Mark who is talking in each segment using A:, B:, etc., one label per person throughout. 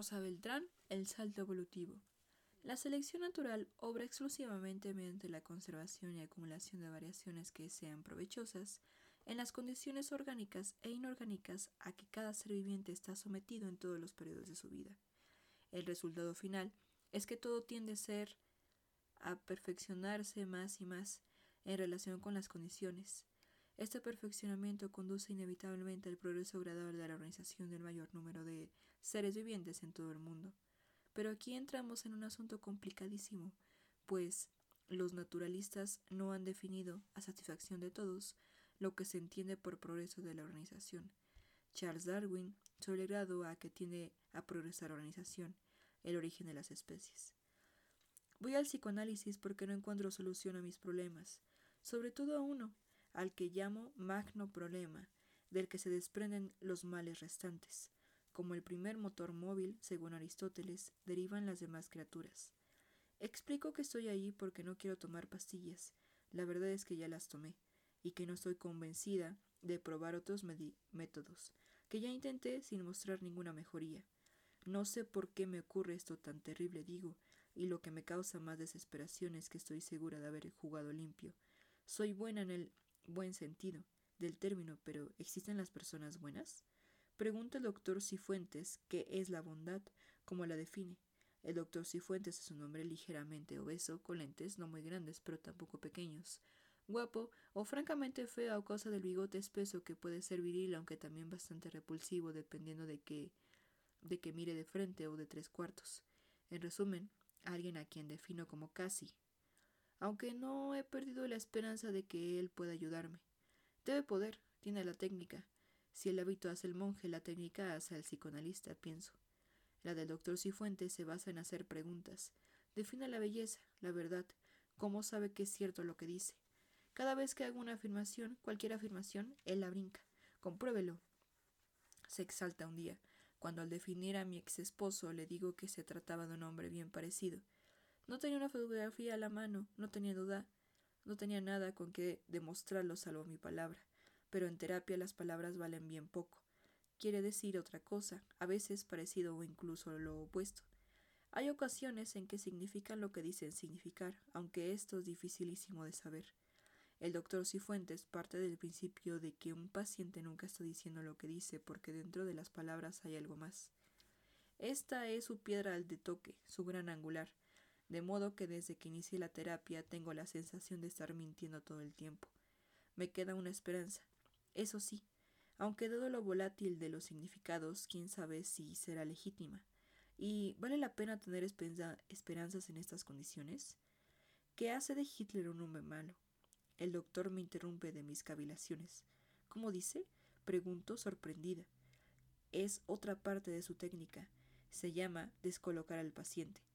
A: Rosa Beltrán, El salto evolutivo. La selección natural obra exclusivamente mediante la conservación y acumulación de variaciones que sean provechosas en las condiciones orgánicas e inorgánicas a que cada ser viviente está sometido en todos los periodos de su vida. El resultado final es que todo tiende a ser a perfeccionarse más y más en relación con las condiciones. Este perfeccionamiento conduce inevitablemente al progreso gradual de la organización del mayor número de seres vivientes en todo el mundo. Pero aquí entramos en un asunto complicadísimo, pues los naturalistas no han definido, a satisfacción de todos, lo que se entiende por progreso de la organización. Charles Darwin solo grado a que tiende a progresar la organización, el origen de las especies. Voy al psicoanálisis porque no encuentro solución a mis problemas, sobre todo a uno, al que llamo magno problema, del que se desprenden los males restantes. Como el primer motor móvil, según Aristóteles, derivan las demás criaturas. Explico que estoy ahí porque no quiero tomar pastillas. La verdad es que ya las tomé, y que no estoy convencida de probar otros métodos, que ya intenté sin mostrar ninguna mejoría. No sé por qué me ocurre esto tan terrible, digo, y lo que me causa más desesperación es que estoy segura de haber jugado limpio. Soy buena en el buen sentido del término, pero ¿existen las personas buenas? Pregunta el doctor Cifuentes qué es la bondad, cómo la define. El doctor Cifuentes es un hombre ligeramente obeso, con lentes no muy grandes, pero tampoco pequeños, guapo o francamente feo a causa del bigote espeso que puede ser viril, aunque también bastante repulsivo, dependiendo de que de que mire de frente o de tres cuartos. En resumen, alguien a quien defino como casi. Aunque no he perdido la esperanza de que él pueda ayudarme. Debe poder, tiene la técnica. Si el hábito hace el monje, la técnica hace al psicoanalista, pienso. La del doctor Cifuentes se basa en hacer preguntas. Define la belleza, la verdad, cómo sabe que es cierto lo que dice. Cada vez que hago una afirmación, cualquier afirmación, él la brinca. Compruébelo. Se exalta un día cuando al definir a mi ex esposo le digo que se trataba de un hombre bien parecido. No tenía una fotografía a la mano, no tenía duda, no tenía nada con que demostrarlo salvo mi palabra, pero en terapia las palabras valen bien poco. Quiere decir otra cosa, a veces parecido o incluso lo opuesto. Hay ocasiones en que significan lo que dicen significar, aunque esto es dificilísimo de saber. El doctor Cifuentes parte del principio de que un paciente nunca está diciendo lo que dice porque dentro de las palabras hay algo más. Esta es su piedra de toque, su gran angular, de modo que desde que inicié la terapia tengo la sensación de estar mintiendo todo el tiempo. Me queda una esperanza. Eso sí, aunque dado lo volátil de los significados, quién sabe si será legítima. ¿Y vale la pena tener esperanzas en estas condiciones? ¿Qué hace de Hitler un hombre malo? El doctor me interrumpe de mis cavilaciones. ¿Cómo dice? Pregunto sorprendida. Es otra parte de su técnica. Se llama descolocar al paciente.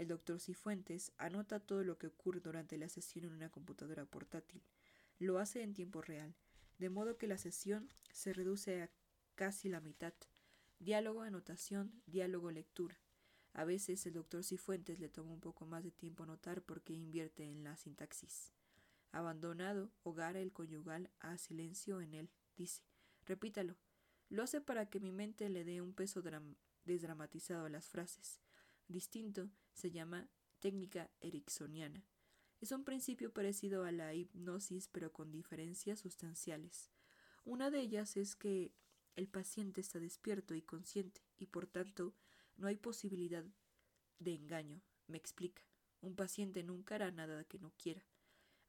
A: El doctor Cifuentes anota todo lo que ocurre durante la sesión en una computadora portátil. Lo hace en tiempo real, de modo que la sesión se reduce a casi la mitad. Diálogo, anotación, diálogo, lectura. A veces el doctor Cifuentes le toma un poco más de tiempo anotar porque invierte en la sintaxis. Abandonado, hogar el conyugal a silencio en él, dice. Repítalo. Lo hace para que mi mente le dé un peso desdramatizado a las frases. Distinto se llama técnica ericksoniana. Es un principio parecido a la hipnosis, pero con diferencias sustanciales. Una de ellas es que el paciente está despierto y consciente, y por tanto no hay posibilidad de engaño. Me explica. Un paciente nunca hará nada que no quiera.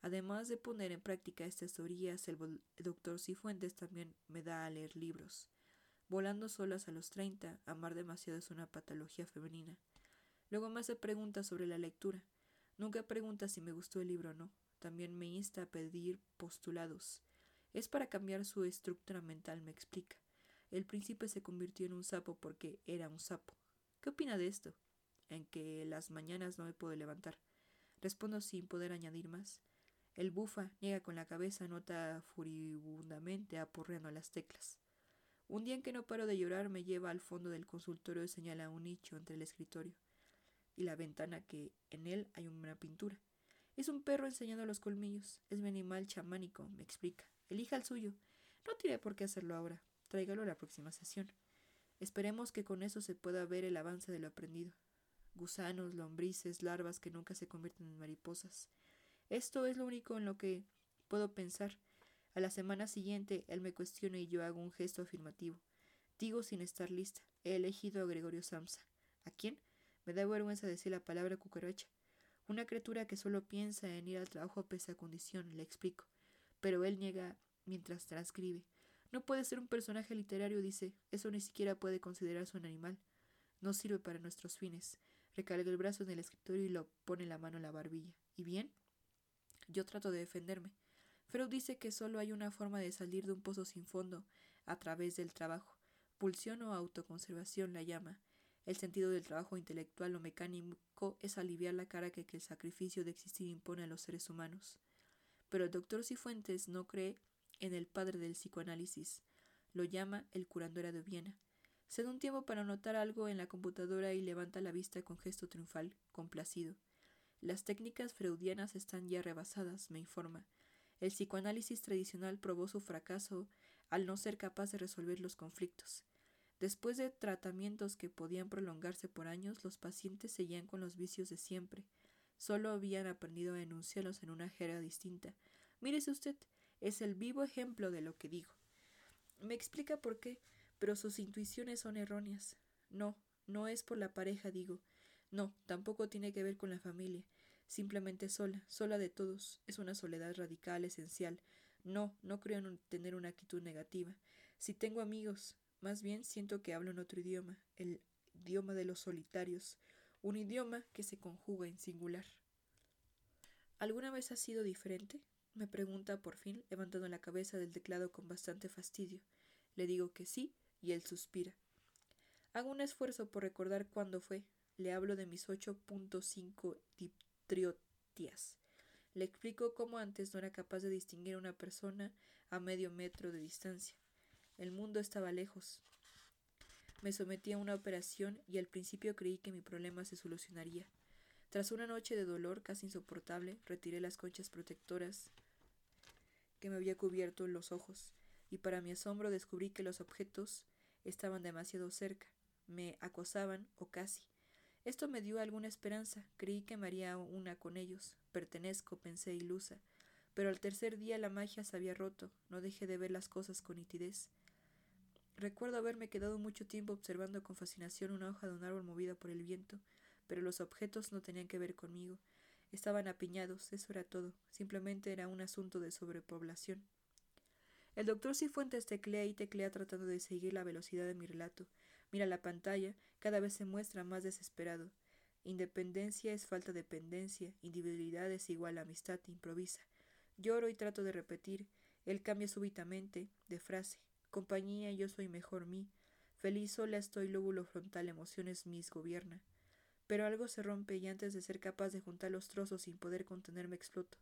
A: Además de poner en práctica estas teorías, el doctor Cifuentes también me da a leer libros. Volando solas a los treinta, amar demasiado es una patología femenina. Luego me hace preguntas sobre la lectura. Nunca pregunta si me gustó el libro o no. También me insta a pedir postulados. Es para cambiar su estructura mental, me explica. El príncipe se convirtió en un sapo porque era un sapo. ¿Qué opina de esto? En que las mañanas no me puedo levantar. Respondo sin poder añadir más. El bufa niega con la cabeza, nota furibundamente apurreando las teclas. Un día en que no paro de llorar me lleva al fondo del consultorio y señala un nicho entre el escritorio y la ventana que en él hay una pintura. Es un perro enseñando los colmillos. Es mi animal chamánico, me explica. Elija el suyo. No tiene por qué hacerlo ahora. Tráigalo a la próxima sesión. Esperemos que con eso se pueda ver el avance de lo aprendido. Gusanos, lombrices, larvas que nunca se convierten en mariposas. Esto es lo único en lo que puedo pensar. A la semana siguiente, él me cuestiona y yo hago un gesto afirmativo. Digo sin estar lista. He elegido a Gregorio Samsa. ¿A quién? Me da vergüenza decir la palabra cucaracha. Una criatura que solo piensa en ir al trabajo pese a condición, le explico. Pero él niega mientras transcribe. No puede ser un personaje literario, dice. Eso ni siquiera puede considerarse un animal. No sirve para nuestros fines. Recarga el brazo en el escritorio y lo pone la mano en la barbilla. ¿Y bien? Yo trato de defenderme. Freud dice que solo hay una forma de salir de un pozo sin fondo, a través del trabajo. Pulsión o autoconservación la llama. El sentido del trabajo intelectual o mecánico es aliviar la cara que, el sacrificio de existir impone a los seres humanos. Pero el doctor Cifuentes no cree en el padre del psicoanálisis. Lo llama el curandora de Viena. Se da un tiempo para notar algo en la computadora y levanta la vista con gesto triunfal, complacido. Las técnicas freudianas están ya rebasadas, me informa. El psicoanálisis tradicional probó su fracaso al no ser capaz de resolver los conflictos. Después de tratamientos que podían prolongarse por años, los pacientes seguían con los vicios de siempre. Solo habían aprendido a enunciarlos en una jerga distinta. Mírese usted, es el vivo ejemplo de lo que digo. Me explica por qué, pero sus intuiciones son erróneas. No, no es por la pareja, digo. No, tampoco tiene que ver con la familia. Simplemente sola, sola de todos. Es una soledad radical, esencial. No, no creo en tener una actitud negativa. Si tengo amigos, más bien siento que hablo en otro idioma, el idioma de los solitarios, un idioma que se conjuga en singular. ¿Alguna vez ha sido diferente? me pregunta por fin, levantando la cabeza del teclado con bastante fastidio. Le digo que sí, y él suspira. Hago un esfuerzo por recordar cuándo fue. Le hablo de mis 8.5 diptriotias. Le explico cómo antes no era capaz de distinguir a una persona a medio metro de distancia. El mundo estaba lejos. Me sometí a una operación y al principio creí que mi problema se solucionaría. Tras una noche de dolor casi insoportable, retiré las conchas protectoras que me había cubierto los ojos, y para mi asombro descubrí que los objetos estaban demasiado cerca, me acosaban o casi. Esto me dio alguna esperanza, creí que me haría una con ellos, pertenezco, pensé ilusa, pero al tercer día la magia se había roto, no dejé de ver las cosas con nitidez. Recuerdo haberme quedado mucho tiempo observando con fascinación una hoja de un árbol movida por el viento, pero los objetos no tenían que ver conmigo. Estaban apiñados, eso era todo. Simplemente era un asunto de sobrepoblación. El doctor Cifuentes teclea y teclea tratando de seguir la velocidad de mi relato. Mira la pantalla, cada vez se muestra más desesperado. Independencia es falta de dependencia, individualidad es igual a amistad, improvisa. Lloro y trato de repetir. Él cambia súbitamente de frase. Compañía, yo soy mejor mí. Feliz sola estoy, lóbulo frontal, emociones mis gobierna. Pero algo se rompe y antes de ser capaz de juntar los trozos sin poder contenerme exploto.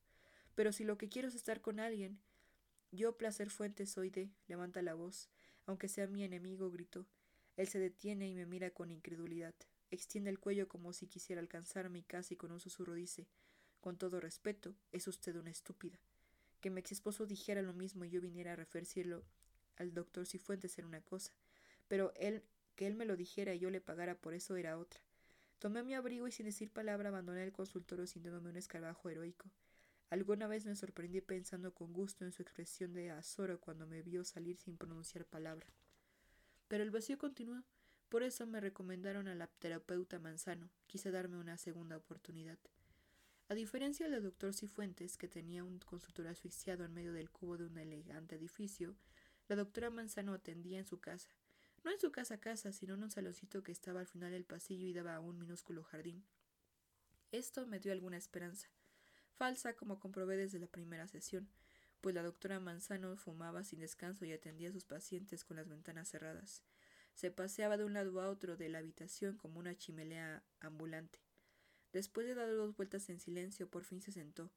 A: Pero si lo que quiero es estar con alguien. Yo, placer fuente, soy de. levanta la voz. Aunque sea mi enemigo, gritó. Él se detiene y me mira con incredulidad. Extiende el cuello como si quisiera alcanzarme y casi con un susurro dice Con todo respeto, es usted una estúpida. Que mi ex esposo dijera lo mismo y yo viniera a referirlo al doctor Cifuentes era una cosa, pero él, que él me lo dijera y yo le pagara por eso era otra. Tomé mi abrigo y sin decir palabra abandoné el consultorio sintiéndome un escarabajo heroico. Alguna vez me sorprendí pensando con gusto en su expresión de azoro cuando me vio salir sin pronunciar palabra. Pero el vacío continuó. Por eso me recomendaron a la terapeuta Manzano. Quise darme una segunda oportunidad. A diferencia del doctor Cifuentes, que tenía un consultorio asfixiado en medio del cubo de un elegante edificio, la doctora Manzano atendía en su casa, no en su casa casa, sino en un saloncito que estaba al final del pasillo y daba a un minúsculo jardín. Esto me dio alguna esperanza, falsa como comprobé desde la primera sesión, pues la doctora Manzano fumaba sin descanso y atendía a sus pacientes con las ventanas cerradas. Se paseaba de un lado a otro de la habitación como una chimelea ambulante. Después de dar dos vueltas en silencio, por fin se sentó,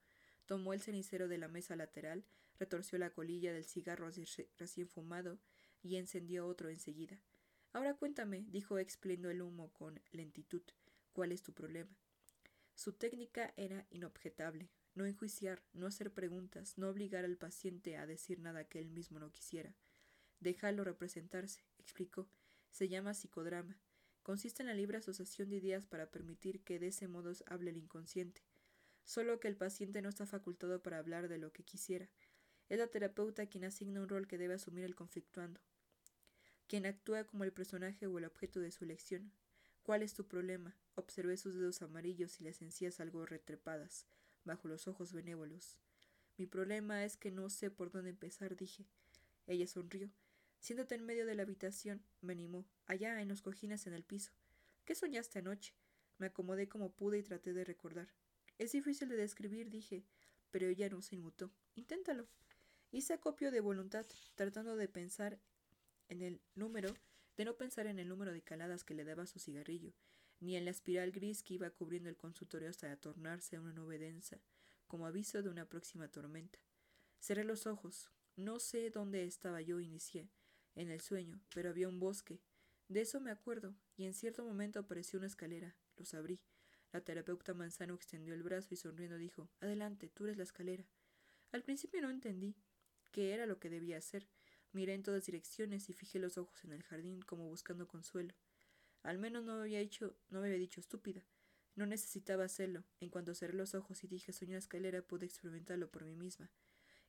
A: tomó el cenicero de la mesa lateral retorció la colilla del cigarro recién fumado y encendió otro enseguida. Ahora cuéntame, dijo expliendo el humo con lentitud, ¿cuál es tu problema? Su técnica era inobjetable, no enjuiciar, no hacer preguntas, no obligar al paciente a decir nada que él mismo no quisiera. Déjalo representarse, explicó. Se llama psicodrama. Consiste en la libre asociación de ideas para permitir que de ese modo hable el inconsciente. Solo que el paciente no está facultado para hablar de lo que quisiera. Es la terapeuta quien asigna un rol que debe asumir el conflictuando, quien actúa como el personaje o el objeto de su lección. ¿Cuál es tu problema? Observé sus dedos amarillos y las encías algo retrepadas, bajo los ojos benévolos. Mi problema es que no sé por dónde empezar, dije. Ella sonrió. Siéntate en medio de la habitación, me animó, allá en los cojines en el piso. ¿Qué soñaste anoche? Me acomodé como pude y traté de recordar. Es difícil de describir, dije, pero ella no se inmutó. Inténtalo. Hice acopio de voluntad, tratando de pensar en el número, de no pensar en el número de caladas que le daba su cigarrillo, ni en la espiral gris que iba cubriendo el consultorio hasta tornarse una nube densa, como aviso de una próxima tormenta. Cerré los ojos. No sé dónde estaba yo, inicié en el sueño, pero había un bosque. De eso me acuerdo, y en cierto momento apareció una escalera. Los abrí. La terapeuta Manzano extendió el brazo y sonriendo dijo Adelante, tú eres la escalera. Al principio no entendí qué era lo que debía hacer. Miré en todas direcciones y fijé los ojos en el jardín como buscando consuelo. Al menos no me había hecho, no me había dicho estúpida. No necesitaba hacerlo. En cuanto cerré los ojos y dije soy una escalera, pude experimentarlo por mí misma.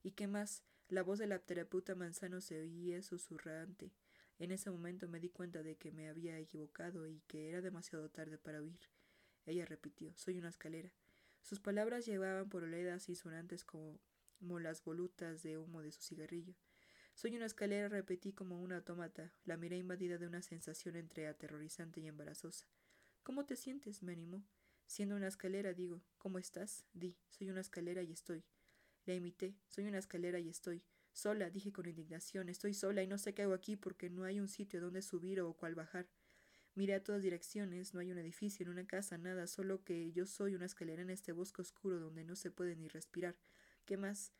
A: ¿Y qué más? La voz de la terapeuta Manzano se oía susurrante. En ese momento me di cuenta de que me había equivocado y que era demasiado tarde para huir. Ella repitió, soy una escalera. Sus palabras llevaban por oledas y sonantes como, como las volutas de humo de su cigarrillo. Soy una escalera, repetí como un autómata. La miré invadida de una sensación entre aterrorizante y embarazosa. ¿Cómo te sientes? me animó. Siendo una escalera, digo, ¿cómo estás? Di, soy una escalera y estoy. La imité. Soy una escalera y estoy. Sola, dije con indignación. Estoy sola y no sé qué hago aquí porque no hay un sitio donde subir o cuál bajar. Miré a todas direcciones, no hay un edificio, en una casa, nada, solo que yo soy una escalera en este bosque oscuro donde no se puede ni respirar. ¿Qué más?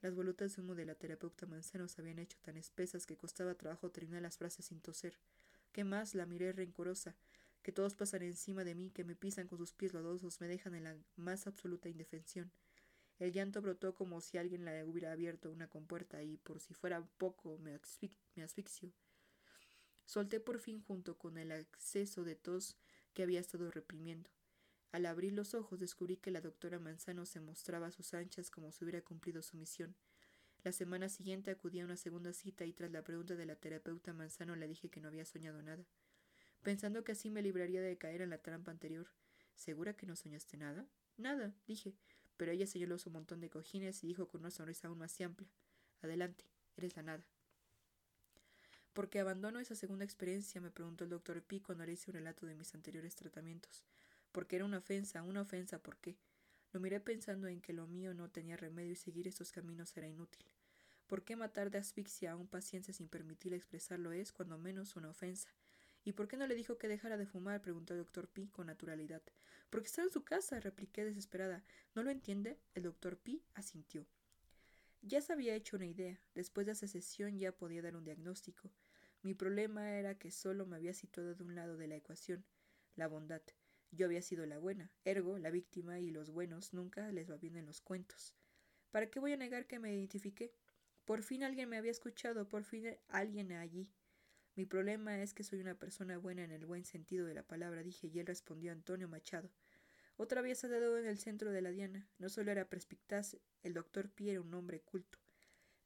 A: Las volutas de humo de la terapeuta Manzano se habían hecho tan espesas que costaba trabajo terminar las frases sin toser. ¿Qué más? La miré rencorosa. Que todos pasan encima de mí, que me pisan con sus pies lodosos, me dejan en la más absoluta indefensión. El llanto brotó como si alguien le hubiera abierto una compuerta y, por si fuera poco, me, me asfixio. Solté por fin junto con el acceso de tos que había estado reprimiendo. Al abrir los ojos descubrí que la doctora Manzano se mostraba a sus anchas como si hubiera cumplido su misión. La semana siguiente acudí a una segunda cita y tras la pregunta de la terapeuta Manzano le dije que no había soñado nada, pensando que así me libraría de caer en la trampa anterior. ¿Segura que no soñaste nada? Nada, dije pero ella señaló su montón de cojines y dijo con una sonrisa aún más amplia Adelante, eres la nada. ¿Por qué abandono esa segunda experiencia? me preguntó el doctor Pi cuando le hice un relato de mis anteriores tratamientos. Porque era una ofensa, una ofensa, ¿por qué? Lo miré pensando en que lo mío no tenía remedio y seguir estos caminos era inútil. ¿Por qué matar de asfixia a un paciente sin permitirle expresarlo es, cuando menos, una ofensa? ¿Y por qué no le dijo que dejara de fumar? preguntó el doctor Pi con naturalidad. Porque estaba en su casa, repliqué desesperada. ¿No lo entiende? El doctor Pi asintió. Ya se había hecho una idea. Después de esa sesión ya podía dar un diagnóstico. Mi problema era que solo me había situado de un lado de la ecuación, la bondad. Yo había sido la buena, ergo la víctima y los buenos nunca les va bien en los cuentos. ¿Para qué voy a negar que me identifiqué? Por fin alguien me había escuchado, por fin alguien allí. Mi problema es que soy una persona buena en el buen sentido de la palabra, dije, y él respondió Antonio Machado. Otra vez ha dado en el centro de la diana. No solo era perspicaz, el doctor Pi era un hombre culto.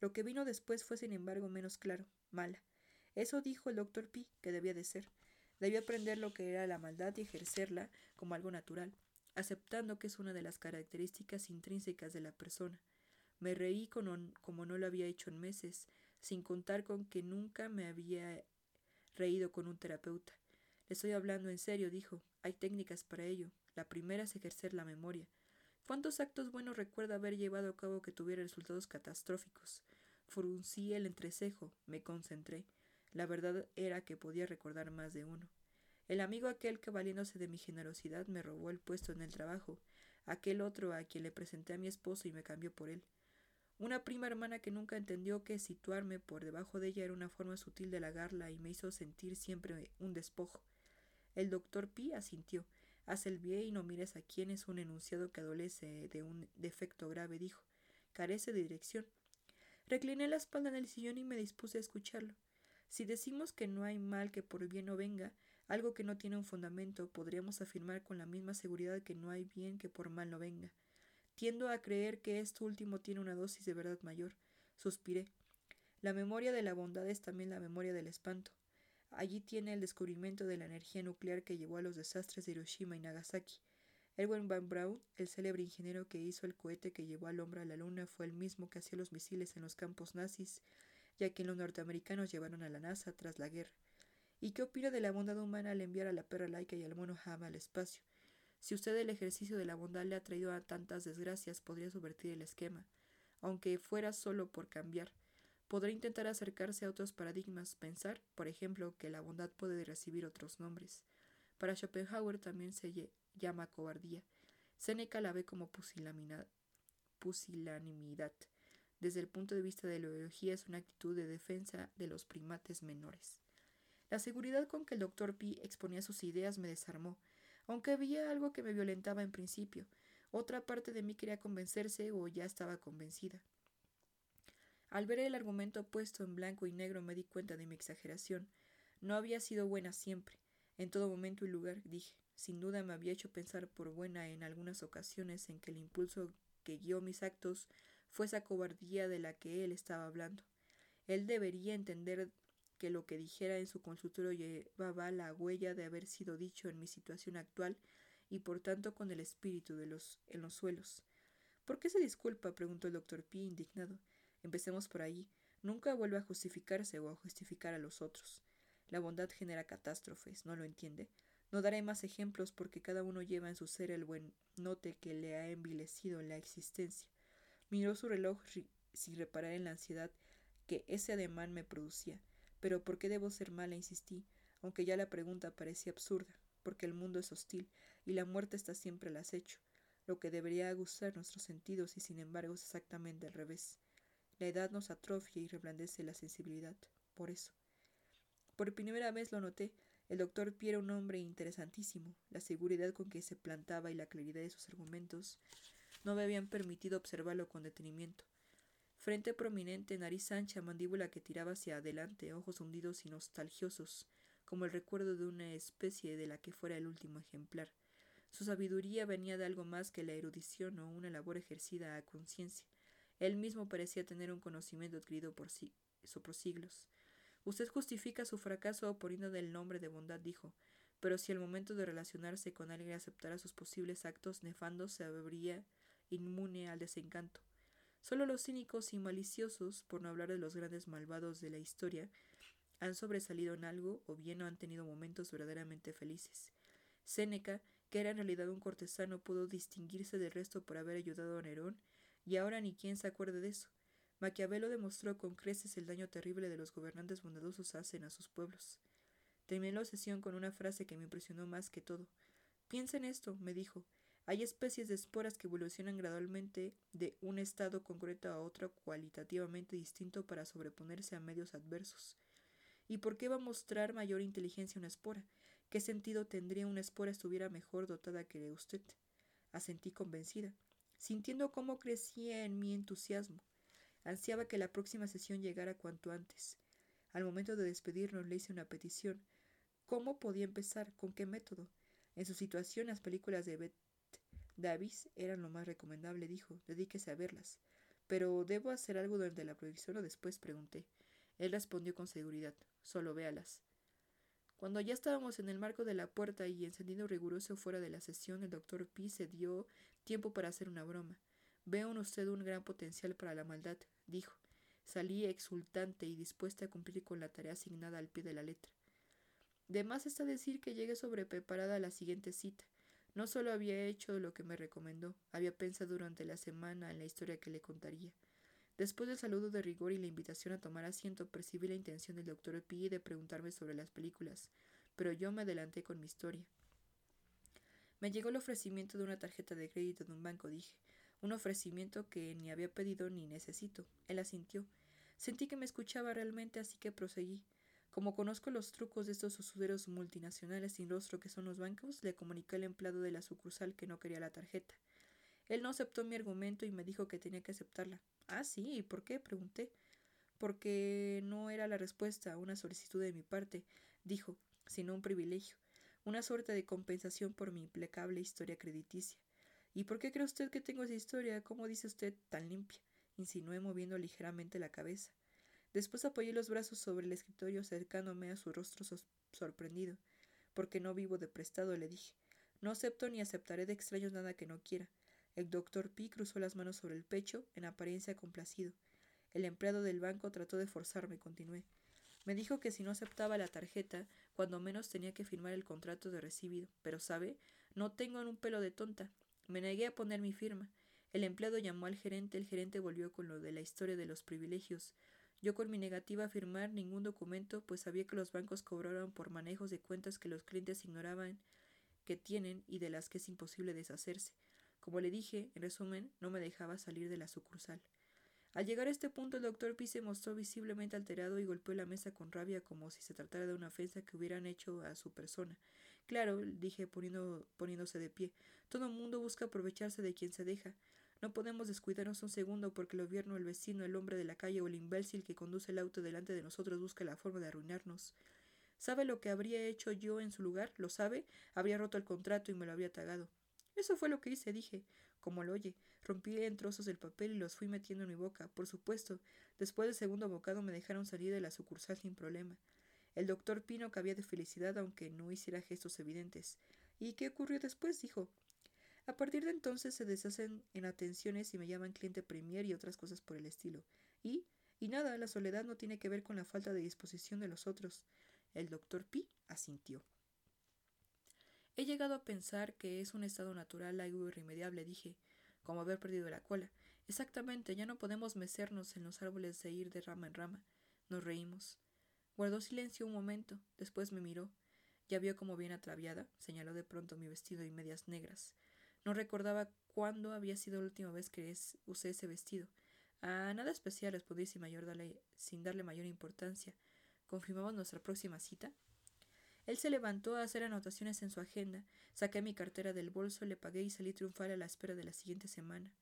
A: Lo que vino después fue, sin embargo, menos claro, mala. Eso dijo el doctor Pi, que debía de ser. Debía aprender lo que era la maldad y ejercerla como algo natural, aceptando que es una de las características intrínsecas de la persona. Me reí como no lo había hecho en meses, sin contar con que nunca me había reído con un terapeuta. Le estoy hablando en serio, dijo. Hay técnicas para ello. La primera es ejercer la memoria. ¿Cuántos actos buenos recuerda haber llevado a cabo que tuviera resultados catastróficos? Fruncí el entrecejo, me concentré. La verdad era que podía recordar más de uno. El amigo aquel que valiéndose de mi generosidad me robó el puesto en el trabajo, aquel otro a quien le presenté a mi esposo y me cambió por él, una prima hermana que nunca entendió que situarme por debajo de ella era una forma sutil de halagarla y me hizo sentir siempre un despojo. El doctor Pi asintió. Haz el bien y no mires a quién es un enunciado que adolece de un defecto grave, dijo. Carece de dirección. Recliné la espalda en el sillón y me dispuse a escucharlo. Si decimos que no hay mal que por bien no venga, algo que no tiene un fundamento, podríamos afirmar con la misma seguridad que no hay bien que por mal no venga. Tiendo a creer que esto último tiene una dosis de verdad mayor. Suspiré. La memoria de la bondad es también la memoria del espanto. Allí tiene el descubrimiento de la energía nuclear que llevó a los desastres de Hiroshima y Nagasaki. Erwin Van Braun, el célebre ingeniero que hizo el cohete que llevó al hombre a la luna, fue el mismo que hacía los misiles en los campos nazis, ya que los norteamericanos llevaron a la NASA tras la guerra. ¿Y qué opina de la bondad humana al enviar a la perra laica y al mono Hama al espacio? Si usted el ejercicio de la bondad le ha traído a tantas desgracias, podría subvertir el esquema, aunque fuera solo por cambiar. Podrá intentar acercarse a otros paradigmas, pensar, por ejemplo, que la bondad puede recibir otros nombres. Para Schopenhauer también se llama cobardía. Séneca la ve como pusilanimidad. Desde el punto de vista de la biología es una actitud de defensa de los primates menores. La seguridad con que el doctor Pi exponía sus ideas me desarmó, aunque había algo que me violentaba en principio. Otra parte de mí quería convencerse o ya estaba convencida. Al ver el argumento puesto en blanco y negro me di cuenta de mi exageración. No había sido buena siempre. En todo momento y lugar, dije, sin duda me había hecho pensar por buena en algunas ocasiones en que el impulso que guió mis actos fue esa cobardía de la que él estaba hablando. Él debería entender que lo que dijera en su consultorio llevaba la huella de haber sido dicho en mi situación actual y por tanto con el espíritu de los en los suelos. ¿Por qué se disculpa? preguntó el doctor P. indignado. Empecemos por ahí. Nunca vuelve a justificarse o a justificar a los otros. La bondad genera catástrofes, ¿no lo entiende? No daré más ejemplos porque cada uno lleva en su ser el buen note que le ha envilecido la existencia. Miró su reloj sin reparar en la ansiedad que ese ademán me producía. Pero ¿por qué debo ser mala? insistí, aunque ya la pregunta parecía absurda, porque el mundo es hostil y la muerte está siempre al acecho, lo que debería aguzar nuestros sentidos y sin embargo es exactamente al revés. La edad nos atrofia y reblandece la sensibilidad. Por eso. Por primera vez lo noté, el doctor Pi era un hombre interesantísimo. La seguridad con que se plantaba y la claridad de sus argumentos no me habían permitido observarlo con detenimiento. Frente prominente, nariz ancha, mandíbula que tiraba hacia adelante, ojos hundidos y nostalgiosos, como el recuerdo de una especie de la que fuera el último ejemplar. Su sabiduría venía de algo más que la erudición o una labor ejercida a conciencia. Él mismo parecía tener un conocimiento adquirido por, sí, por siglos. Usted justifica su fracaso poniendo del nombre de bondad, dijo, pero si al momento de relacionarse con alguien aceptara sus posibles actos nefandos, se habría inmune al desencanto. Solo los cínicos y maliciosos, por no hablar de los grandes malvados de la historia, han sobresalido en algo o bien no han tenido momentos verdaderamente felices. Séneca, que era en realidad un cortesano, pudo distinguirse del resto por haber ayudado a Nerón, y ahora ni quien se acuerde de eso. Maquiavelo demostró con creces el daño terrible de los gobernantes bondadosos hacen a sus pueblos. Terminé la sesión con una frase que me impresionó más que todo. Piensa en esto, me dijo. Hay especies de esporas que evolucionan gradualmente de un estado concreto a otro cualitativamente distinto para sobreponerse a medios adversos. ¿Y por qué va a mostrar mayor inteligencia una espora? ¿Qué sentido tendría una espora estuviera mejor dotada que usted? Asentí convencida, sintiendo cómo crecía en mi entusiasmo. Ansiaba que la próxima sesión llegara cuanto antes. Al momento de despedirnos le hice una petición. ¿Cómo podía empezar? ¿Con qué método? En su situación las películas de Davis eran lo más recomendable, dijo. Dedíquese a verlas. ¿Pero debo hacer algo durante la proyección o después? pregunté. Él respondió con seguridad. Solo véalas. Cuando ya estábamos en el marco de la puerta y encendido riguroso fuera de la sesión, el doctor P se dio tiempo para hacer una broma. Veo en usted un gran potencial para la maldad, dijo. Salí exultante y dispuesta a cumplir con la tarea asignada al pie de la letra. De más está decir que llegué sobrepreparada a la siguiente cita. No solo había hecho lo que me recomendó, había pensado durante la semana en la historia que le contaría. Después del saludo de rigor y la invitación a tomar asiento, percibí la intención del doctor P de preguntarme sobre las películas, pero yo me adelanté con mi historia. Me llegó el ofrecimiento de una tarjeta de crédito de un banco, dije un ofrecimiento que ni había pedido ni necesito. Él asintió. Sentí que me escuchaba realmente, así que proseguí. Como conozco los trucos de estos usureros multinacionales sin rostro que son los bancos, le comuniqué al empleado de la sucursal que no quería la tarjeta. Él no aceptó mi argumento y me dijo que tenía que aceptarla. Ah, sí, ¿y por qué? pregunté. porque no era la respuesta a una solicitud de mi parte, dijo, sino un privilegio, una suerte de compensación por mi implacable historia crediticia. ¿Y por qué cree usted que tengo esa historia? ¿Cómo dice usted tan limpia? insinué moviendo ligeramente la cabeza. Después apoyé los brazos sobre el escritorio acercándome a su rostro sorprendido. Porque no vivo de prestado, le dije. No acepto ni aceptaré de extraños nada que no quiera. El doctor Pi cruzó las manos sobre el pecho, en apariencia complacido. El empleado del banco trató de forzarme, continué. Me dijo que si no aceptaba la tarjeta, cuando menos tenía que firmar el contrato de recibido. Pero, ¿sabe? No tengo en un pelo de tonta. Me negué a poner mi firma. El empleado llamó al gerente, el gerente volvió con lo de la historia de los privilegios. Yo con mi negativa a firmar ningún documento, pues sabía que los bancos cobraban por manejos de cuentas que los clientes ignoraban que tienen y de las que es imposible deshacerse. Como le dije, en resumen, no me dejaba salir de la sucursal. Al llegar a este punto, el doctor Pi se mostró visiblemente alterado y golpeó la mesa con rabia como si se tratara de una ofensa que hubieran hecho a su persona. Claro, dije poniendo, poniéndose de pie, todo mundo busca aprovecharse de quien se deja. No podemos descuidarnos un segundo porque el gobierno, el vecino, el hombre de la calle o el imbécil que conduce el auto delante de nosotros busca la forma de arruinarnos. ¿Sabe lo que habría hecho yo en su lugar? ¿Lo sabe? Habría roto el contrato y me lo habría tagado. Eso fue lo que hice, dije. Como lo oye, rompí en trozos el papel y los fui metiendo en mi boca. Por supuesto, después del segundo bocado me dejaron salir de la sucursal sin problema. El doctor Pino cabía de felicidad aunque no hiciera gestos evidentes. ¿Y qué ocurrió después? dijo. A partir de entonces se deshacen en atenciones y me llaman cliente premier y otras cosas por el estilo. Y, y nada, la soledad no tiene que ver con la falta de disposición de los otros. El doctor Pi asintió. He llegado a pensar que es un estado natural algo irremediable, dije, como haber perdido la cola. Exactamente, ya no podemos mecernos en los árboles e ir de rama en rama. Nos reímos. Guardó silencio un momento, después me miró. Ya vio como bien atraviada, señaló de pronto mi vestido y medias negras. No recordaba cuándo había sido la última vez que usé ese vestido. Ah, nada especial, respondí sin, mayor sin darle mayor importancia. ¿Confirmamos nuestra próxima cita? Él se levantó a hacer anotaciones en su agenda. Saqué mi cartera del bolso, le pagué y salí triunfal a la espera de la siguiente semana.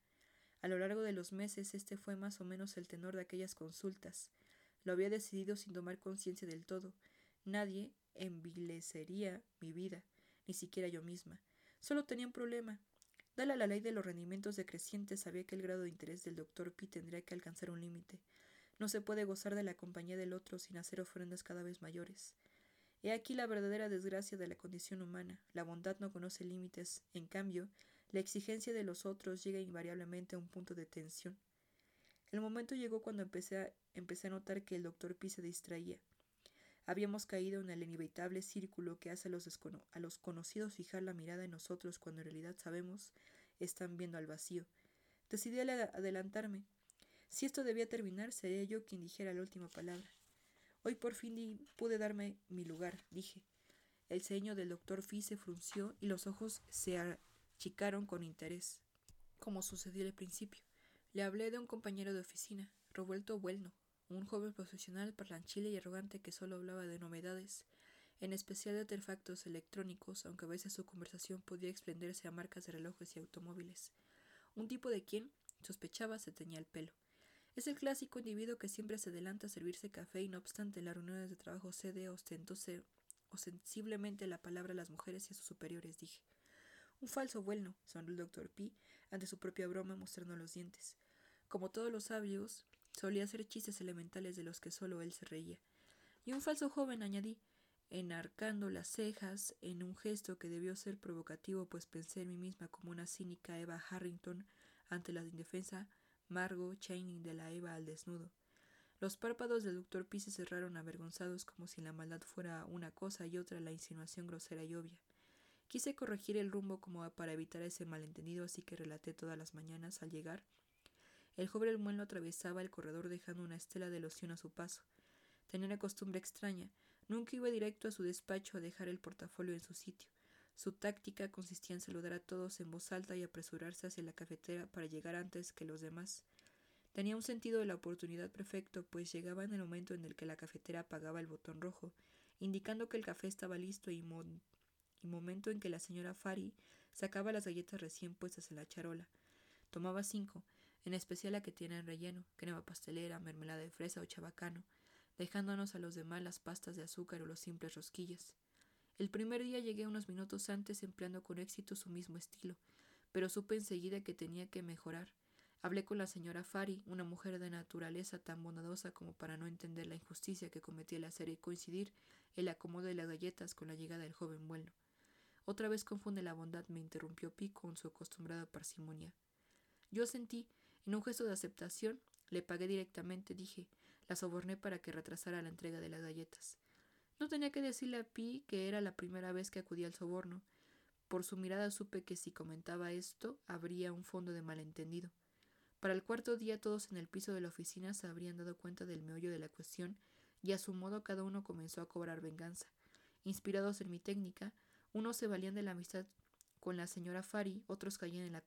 A: A lo largo de los meses este fue más o menos el tenor de aquellas consultas. Lo había decidido sin tomar conciencia del todo. Nadie envilecería mi vida, ni siquiera yo misma. Solo tenía un problema. Dale a la ley de los rendimientos decrecientes, sabía que el grado de interés del doctor P tendría que alcanzar un límite. No se puede gozar de la compañía del otro sin hacer ofrendas cada vez mayores. He aquí la verdadera desgracia de la condición humana. La bondad no conoce límites. En cambio, la exigencia de los otros llega invariablemente a un punto de tensión. El momento llegó cuando empecé a, empecé a notar que el doctor P se distraía. Habíamos caído en el inevitable círculo que hace a los, conocidos fijar la mirada en nosotros cuando en realidad sabemos están viendo al vacío. Decidí adelantarme. Si esto debía terminar, sería yo quien dijera la última palabra. Hoy por fin pude darme mi lugar, dije. El ceño del doctor Fi se frunció y los ojos se achicaron con interés, como sucedió al principio. Le hablé de un compañero de oficina, Roberto Bueno, un joven profesional parlanchile y arrogante que solo hablaba de novedades, en especial de artefactos electrónicos, aunque a veces su conversación podía extenderse a marcas de relojes y automóviles. Un tipo de quien, sospechaba, se teñía el pelo. Es el clásico individuo que siempre se adelanta a servirse café y no obstante en las reuniones de trabajo cede ostentóse ostensiblemente la palabra a las mujeres y a sus superiores, dije. Un falso bueno, sonrió el doctor P ante su propia broma mostrando los dientes. Como todos los sabios, Solía hacer chistes elementales de los que solo él se reía. Y un falso joven, añadí, enarcando las cejas en un gesto que debió ser provocativo, pues pensé en mí misma como una cínica Eva Harrington ante la indefensa Margot Channing de la Eva al desnudo. Los párpados del doctor P se cerraron avergonzados como si la maldad fuera una cosa y otra la insinuación grosera y obvia. Quise corregir el rumbo como para evitar ese malentendido, así que relaté todas las mañanas al llegar el joven muelo atravesaba el corredor dejando una estela de loción a su paso. Tenía una costumbre extraña. Nunca iba directo a su despacho a dejar el portafolio en su sitio. Su táctica consistía en saludar a todos en voz alta y apresurarse hacia la cafetera para llegar antes que los demás. Tenía un sentido de la oportunidad perfecto, pues llegaba en el momento en el que la cafetera apagaba el botón rojo, indicando que el café estaba listo y, y momento en que la señora Fari sacaba las galletas recién puestas en la charola. Tomaba cinco, en especial la que tiene relleno, crema pastelera, mermelada de fresa o chabacano, dejándonos a los demás las pastas de azúcar o los simples rosquillas. El primer día llegué unos minutos antes empleando con éxito su mismo estilo, pero supe enseguida que tenía que mejorar. Hablé con la señora Fari, una mujer de naturaleza tan bondadosa como para no entender la injusticia que cometí al hacer coincidir el acomodo de las galletas con la llegada del joven bueno. Otra vez confunde la bondad, me interrumpió Pi con su acostumbrada parsimonia. Yo sentí, en un gesto de aceptación, le pagué directamente, dije, la soborné para que retrasara la entrega de las galletas. No tenía que decirle a Pi que era la primera vez que acudía al soborno. Por su mirada supe que si comentaba esto habría un fondo de malentendido. Para el cuarto día todos en el piso de la oficina se habrían dado cuenta del meollo de la cuestión y a su modo cada uno comenzó a cobrar venganza. Inspirados en mi técnica, unos se valían de la amistad con la señora Fari, otros caían en la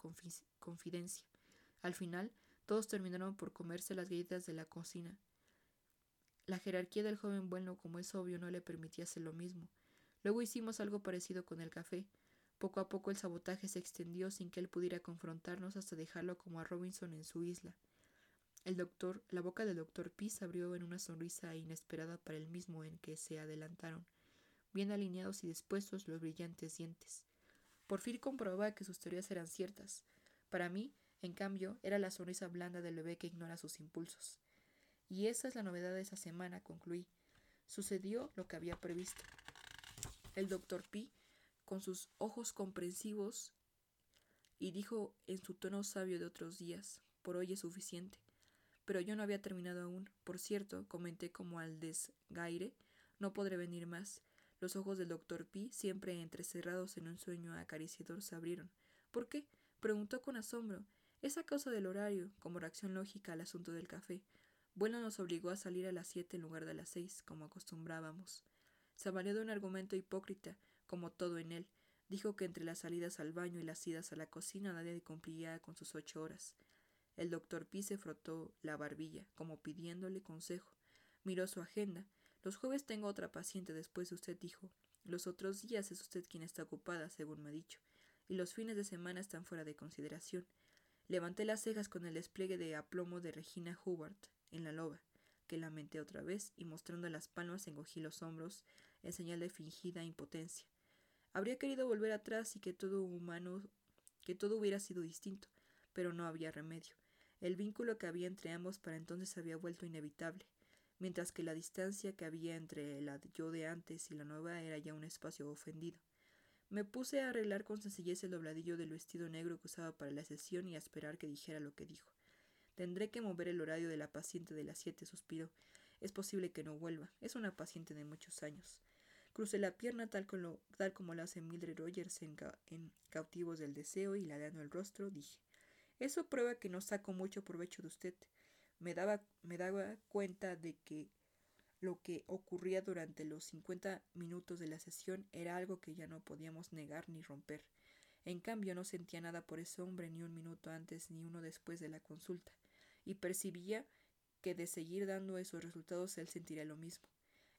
A: confidencia. Al final, todos terminaron por comerse las galletas de la cocina. La jerarquía del joven bueno, como es obvio, no le permitía hacer lo mismo. Luego hicimos algo parecido con el café. Poco a poco el sabotaje se extendió sin que él pudiera confrontarnos hasta dejarlo como a Robinson en su isla. El doctor, la boca del doctor P se abrió en una sonrisa inesperada para él mismo en que se adelantaron, bien alineados y dispuestos los brillantes dientes. Por fin comprobaba que sus teorías eran ciertas. Para mí, en cambio, era la sonrisa blanda del bebé que ignora sus impulsos. Y esa es la novedad de esa semana, concluí. Sucedió lo que había previsto. El doctor P con sus ojos comprensivos y dijo en su tono sabio de otros días, por hoy es suficiente. Pero yo no había terminado aún. Por cierto, comenté como al desgaire, no podré venir más. Los ojos del doctor P, siempre entrecerrados en un sueño acariciador, se abrieron. ¿Por qué? preguntó con asombro. Es a causa del horario, como reacción lógica al asunto del café. Bueno nos obligó a salir a las siete en lugar de las seis, como acostumbrábamos. Se valió de un argumento hipócrita, como todo en él. Dijo que entre las salidas al baño y las idas a la cocina nadie cumplía con sus ocho horas. El doctor Pi se frotó la barbilla, como pidiéndole consejo. Miró su agenda. Los jueves tengo otra paciente después de usted, dijo. Los otros días es usted quien está ocupada, según me ha dicho. Y los fines de semana están fuera de consideración. Levanté las cejas con el despliegue de aplomo de Regina Hubert en la loba, que lamenté otra vez y mostrando las palmas encogí los hombros en señal de fingida impotencia. Habría querido volver atrás y que todo humano, que todo hubiera sido distinto, pero no había remedio. El vínculo que había entre ambos para entonces había vuelto inevitable, mientras que la distancia que había entre la yo de antes y la nueva era ya un espacio ofendido. Me puse a arreglar con sencillez el dobladillo del vestido negro que usaba para la sesión y a esperar que dijera lo que dijo. Tendré que mover el horario de la paciente de las siete, suspiró. Es posible que no vuelva. Es una paciente de muchos años. Crucé la pierna tal, como, lo hace Mildred Rogers en, Cautivos del Deseo y ladeando el rostro, dije, eso prueba que no saco mucho provecho de usted. Me daba, me daba cuenta de que lo que ocurría durante los cincuenta minutos de la sesión era algo que ya no podíamos negar ni romper. En cambio, no sentía nada por ese hombre ni un minuto antes ni uno después de la consulta, y percibía que de seguir dando esos resultados él sentiría lo mismo.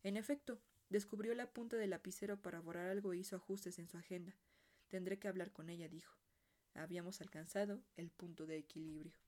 A: En efecto, Descubrió la punta del lapicero para borrar algo e hizo ajustes en su agenda. Tendré que hablar con ella, dijo. Habíamos alcanzado el punto de equilibrio.